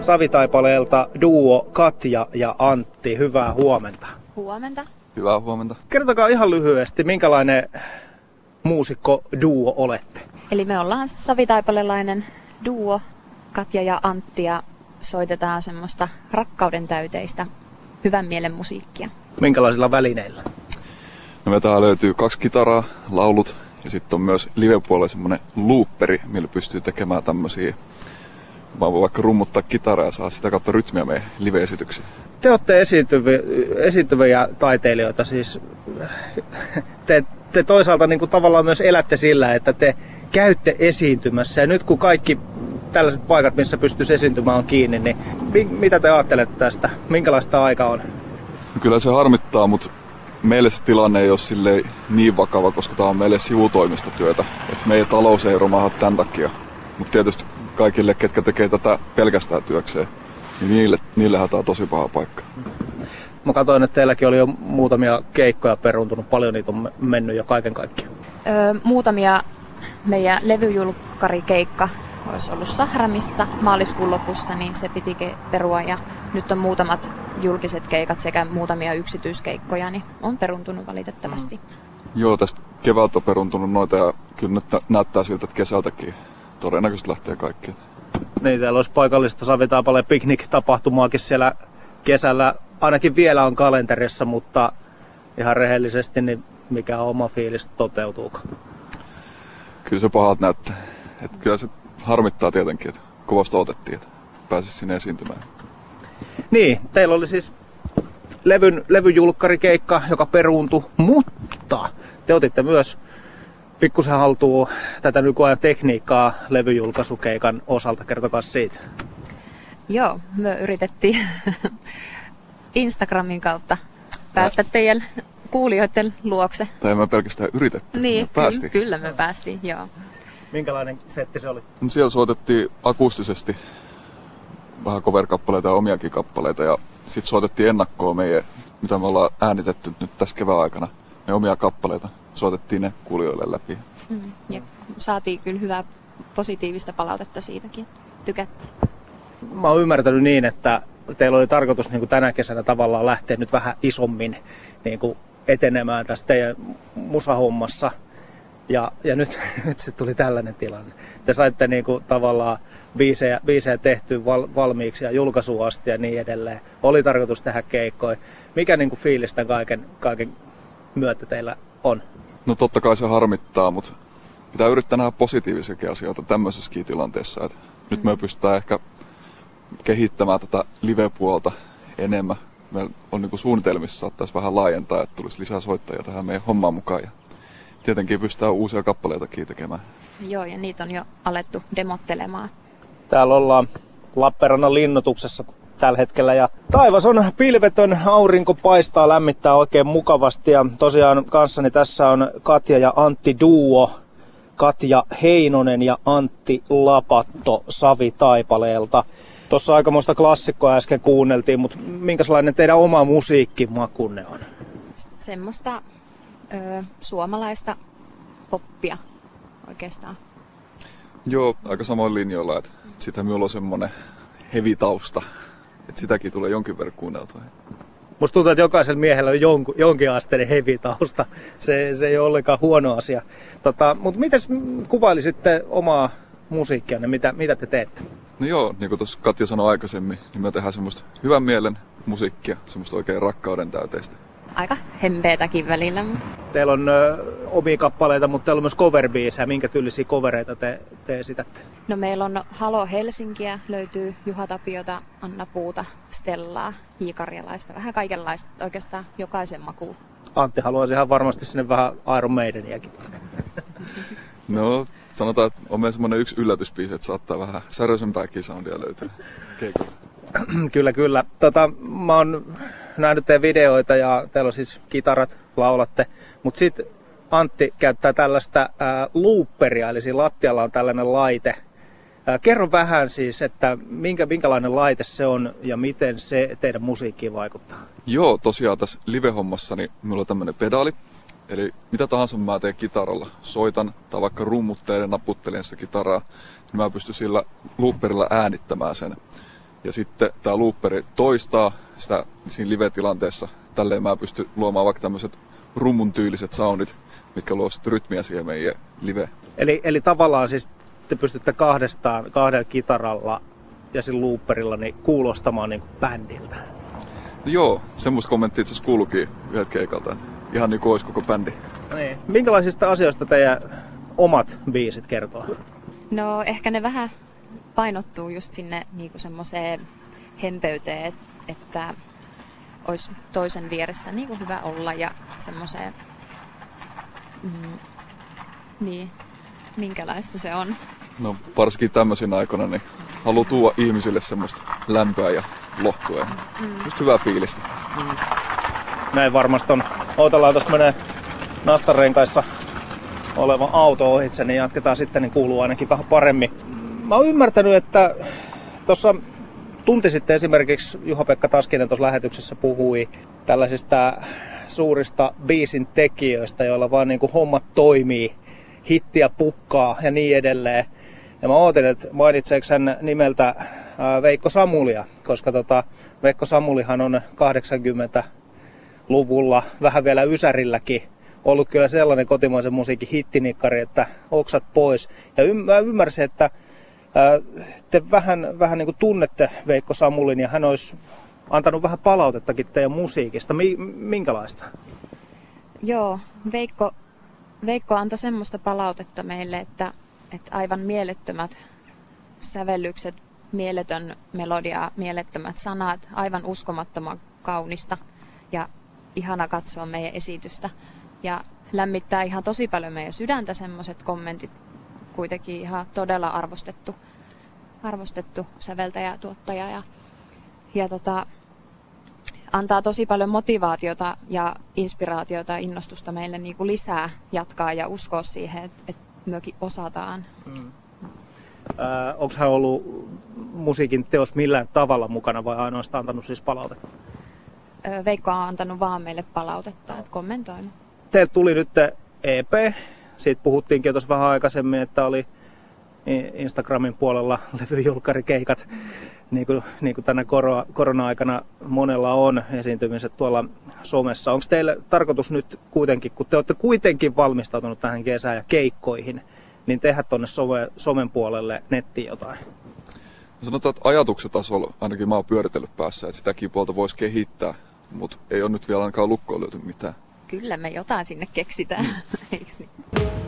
Savitaipaleelta duo Katja ja Antti. Hyvää huomenta. Huomenta. Hyvää huomenta. Kertokaa ihan lyhyesti, minkälainen muusikko duo olette? Eli me ollaan savitaipalelainen duo, Katja ja Antti, ja soitetaan semmoista rakkauden täyteistä hyvän mielen musiikkia. Minkälaisilla välineillä? No me täällä löytyy kaksi kitaraa, laulut ja sitten on myös live-puolella semmonen looperi, millä pystyy tekemään tämmöisiä Mä voin vaikka rummuttaa kitaraa ja saa sitä kautta rytmiä meidän live-esityksiin. Te olette esiintyviä, esiintyviä taiteilijoita, siis te, te toisaalta niin kuin tavallaan myös elätte sillä, että te käytte esiintymässä. Ja nyt kun kaikki tällaiset paikat, missä pystyisi esiintymään, on kiinni, niin mitä te ajattelette tästä? Minkälaista aika on? No kyllä se harmittaa, mutta meille se tilanne ei ole niin vakava, koska tämä on meille sivutoimistotyötä. Et meidän talous ei romahda tämän takia. Mutta tietysti kaikille, ketkä tekee tätä pelkästään työkseen, niin niille, niillehän tämä on tosi paha paikka. Mä katsoin, että teilläkin oli jo muutamia keikkoja peruntunut. Paljon niitä on mennyt jo kaiken kaikkiaan. Öö, muutamia meidän levyjulkkarikeikka olisi ollut Sahramissa maaliskuun lopussa, niin se piti perua ja nyt on muutamat julkiset keikat sekä muutamia yksityiskeikkoja, niin on peruntunut valitettavasti. Mm. Joo, tästä keväältä on peruntunut noita ja kyllä nyt näyttää siltä, että kesältäkin todennäköisesti lähtee kaikki. Niin, täällä olisi paikallista Savitaapalle piknik-tapahtumaakin siellä kesällä. Ainakin vielä on kalenterissa, mutta ihan rehellisesti, niin mikä on oma fiilis toteutuuko? Kyllä se pahat näyttää. Että kyllä se harmittaa tietenkin, että kovasti otettiin, että pääsisi sinne esiintymään. Niin, teillä oli siis levyn, levyjulkkarikeikka, joka peruuntui, mutta te otitte myös pikkusen haltuu tätä nykyajan tekniikkaa levyjulkaisukeikan osalta. Kertokaa siitä. Joo, me yritettiin Instagramin kautta päästä teidän kuulijoiden luokse. Tai me pelkästään yritetty. Niin, me päästiin. kyllä me päästiin, joo. Minkälainen setti se oli? No siellä soitettiin akustisesti vähän cover-kappaleita ja omiakin kappaleita ja sitten soitettiin ennakkoon meidän, mitä me ollaan äänitetty nyt tässä kevään aikana, me omia kappaleita soitettiin ne kuulijoille läpi. Mm. Ja saatiin kyllä hyvää positiivista palautetta siitäkin. Tykättiin. Mä oon ymmärtänyt niin, että teillä oli tarkoitus niin kuin tänä kesänä tavallaan lähteä nyt vähän isommin niin kuin etenemään tässä teidän musahommassa. Ja, ja nyt, nyt se tuli tällainen tilanne. Te saitte niin kuin tavallaan biisejä, biisejä tehty val, valmiiksi ja julkaisuun asti ja niin edelleen. Oli tarkoitus tehdä keikkoja. Mikä niin kuin fiilis tämän kaiken, kaiken myötä teillä on? No totta kai se harmittaa, mutta pitää yrittää nähdä positiivisiakin asioita tämmöisessäkin tilanteessa. Et nyt me pystytään ehkä kehittämään tätä live-puolta enemmän. Meillä on niin suunnitelmissa saattaisi vähän laajentaa, että tulisi lisää soittajia tähän meidän hommaan mukaan. Ja tietenkin pystytään uusia kappaleitakin tekemään. Joo, ja niitä on jo alettu demottelemaan. Täällä ollaan Lappeenrannan linnoituksessa tällä hetkellä. Ja taivas on pilvetön, aurinko paistaa, lämmittää oikein mukavasti. Ja tosiaan kanssani tässä on Katja ja Antti Duo. Katja Heinonen ja Antti Lapatto Savi Taipaleelta. Tuossa aikamoista klassikkoa äsken kuunneltiin, mutta minkälainen teidän oma musiikkimakunne on? Semmoista ö, suomalaista poppia oikeastaan. Joo, aika samoin linjoilla, että sitä minulla on semmoinen heavy että sitäkin tulee jonkin verran kuunneltua. Musta tuntuu, että jokaisella miehellä on jonkin, jonkin asteinen heavy tausta. Se, se ei ole ollenkaan huono asia. Tota, mutta miten kuvailisitte omaa musiikkianne, mitä, mitä te teette? No joo, niin kuin tuossa Katja sanoi aikaisemmin, niin me tehdään semmoista hyvän mielen musiikkia, semmoista oikein rakkauden täyteistä aika hempeetäkin välillä. Teillä on ö, omia kappaleita, mutta teillä on myös cover Minkä tyylisiä covereita te, te esitätte? No meillä on Halo Helsinkiä, löytyy Juha Tapiota, Anna Puuta, Stellaa, Hiikarjalaista, vähän kaikenlaista, oikeastaan jokaisen makuun. Antti haluaisi ihan varmasti sinne vähän Iron Maideniäkin. No, sanotaan, että on meidän semmoinen yksi yllätyspiisi, että saattaa vähän säröisempääkin soundia löytyä keikolla. kyllä, kyllä. Tota, mä oon nähnyt teidän videoita ja teillä on siis kitarat, laulatte. Mutta sitten Antti käyttää tällaista ää, looperia, eli siinä lattialla on tällainen laite. Kerro vähän siis, että minkä, minkälainen laite se on ja miten se teidän musiikkiin vaikuttaa. Joo, tosiaan tässä live-hommassa niin minulla on tämmöinen pedaali. Eli mitä tahansa mä teen kitaralla, soitan tai vaikka rummuttelen, naputtelen sitä kitaraa, niin mä pystyn sillä looperilla äänittämään sen. Ja sitten tämä looperi toistaa sitä siinä live-tilanteessa. Tälleen mä pystyn luomaan vaikka tämmöiset rummun tyyliset soundit, mitkä luo sitten rytmiä siihen meidän live. Eli, eli tavallaan siis te pystytte kahdestaan, kahdella kitaralla ja sillä looperilla niin kuulostamaan niin kuin bändiltä. No joo, semmoista kommenttia itse asiassa kuuluukin yhdeltä keikalta. Ihan niin kuin olisi koko bändi. Niin. Minkälaisista asioista teidän omat biisit kertoo? No ehkä ne vähän painottuu just sinne niinku semmoiseen hempeyteen, et- että olisi toisen vieressä niinku hyvä olla ja semmoiseen, mm, niin, minkälaista se on. No varsinkin tämmöisinä aikoina, niin haluaa tuoda ihmisille semmoista lämpöä ja lohtua ja just hyvää fiilistä. Näin varmasti on. Odotellaan tuosta menee nastarenkaissa oleva auto ohitse, niin jatketaan sitten, niin kuuluu ainakin vähän paremmin. Mä oon ymmärtänyt, että tuossa tunti sitten esimerkiksi Juha-Pekka Taskinen tuossa lähetyksessä puhui tällaisista suurista biisin tekijöistä, joilla vaan niin kuin hommat toimii, hittiä pukkaa ja niin edelleen. Ja mä ootin, että mainitseeko hän nimeltä ää, Veikko Samulia, koska tota, Veikko Samulihan on 80-luvulla, vähän vielä Ysärilläkin, ollut kyllä sellainen kotimaisen musiikin hittinikkari, että oksat pois. Ja ym- mä ymmärsin, että te vähän, vähän niin kuin tunnette Veikko Samulin ja hän olisi antanut vähän palautettakin teidän musiikista. Mi- minkälaista? Joo, Veikko, Veikko antoi semmoista palautetta meille, että, että aivan mielettömät sävellykset, mieletön melodia, mielettömät sanat, aivan uskomattoman kaunista ja ihana katsoa meidän esitystä. Ja lämmittää ihan tosi paljon meidän sydäntä semmoiset kommentit, kuitenkin ihan todella arvostettu, arvostettu säveltäjä, tuottaja ja, ja tota, antaa tosi paljon motivaatiota ja inspiraatiota ja innostusta meille niin kuin lisää jatkaa ja uskoa siihen, että, että myökin osataan. Onko hän ollut musiikin teos millään tavalla mukana vai ainoastaan antanut siis palautetta? Veikko on antanut vaan meille palautetta, että kommentoinut. Teille tuli nyt EP. Siitä puhuttiinkin tuossa vähän aikaisemmin, että oli Instagramin puolella levyjulkkarikeikat, niin kuin, niin kuin tänä koro- korona-aikana monella on esiintymiset tuolla somessa. Onko teille tarkoitus nyt kuitenkin, kun te olette kuitenkin valmistautunut tähän kesään ja keikkoihin, niin tehdä tuonne some, somen puolelle nettiin jotain? Sanotaan, että ajatuksen tasolla ainakin mä oon pyöritellyt päässä, että sitäkin puolta voisi kehittää, mutta ei ole nyt vielä ainakaan lukkoon löyty mitään. Kyllä me jotain sinne keksitään, eikö niin?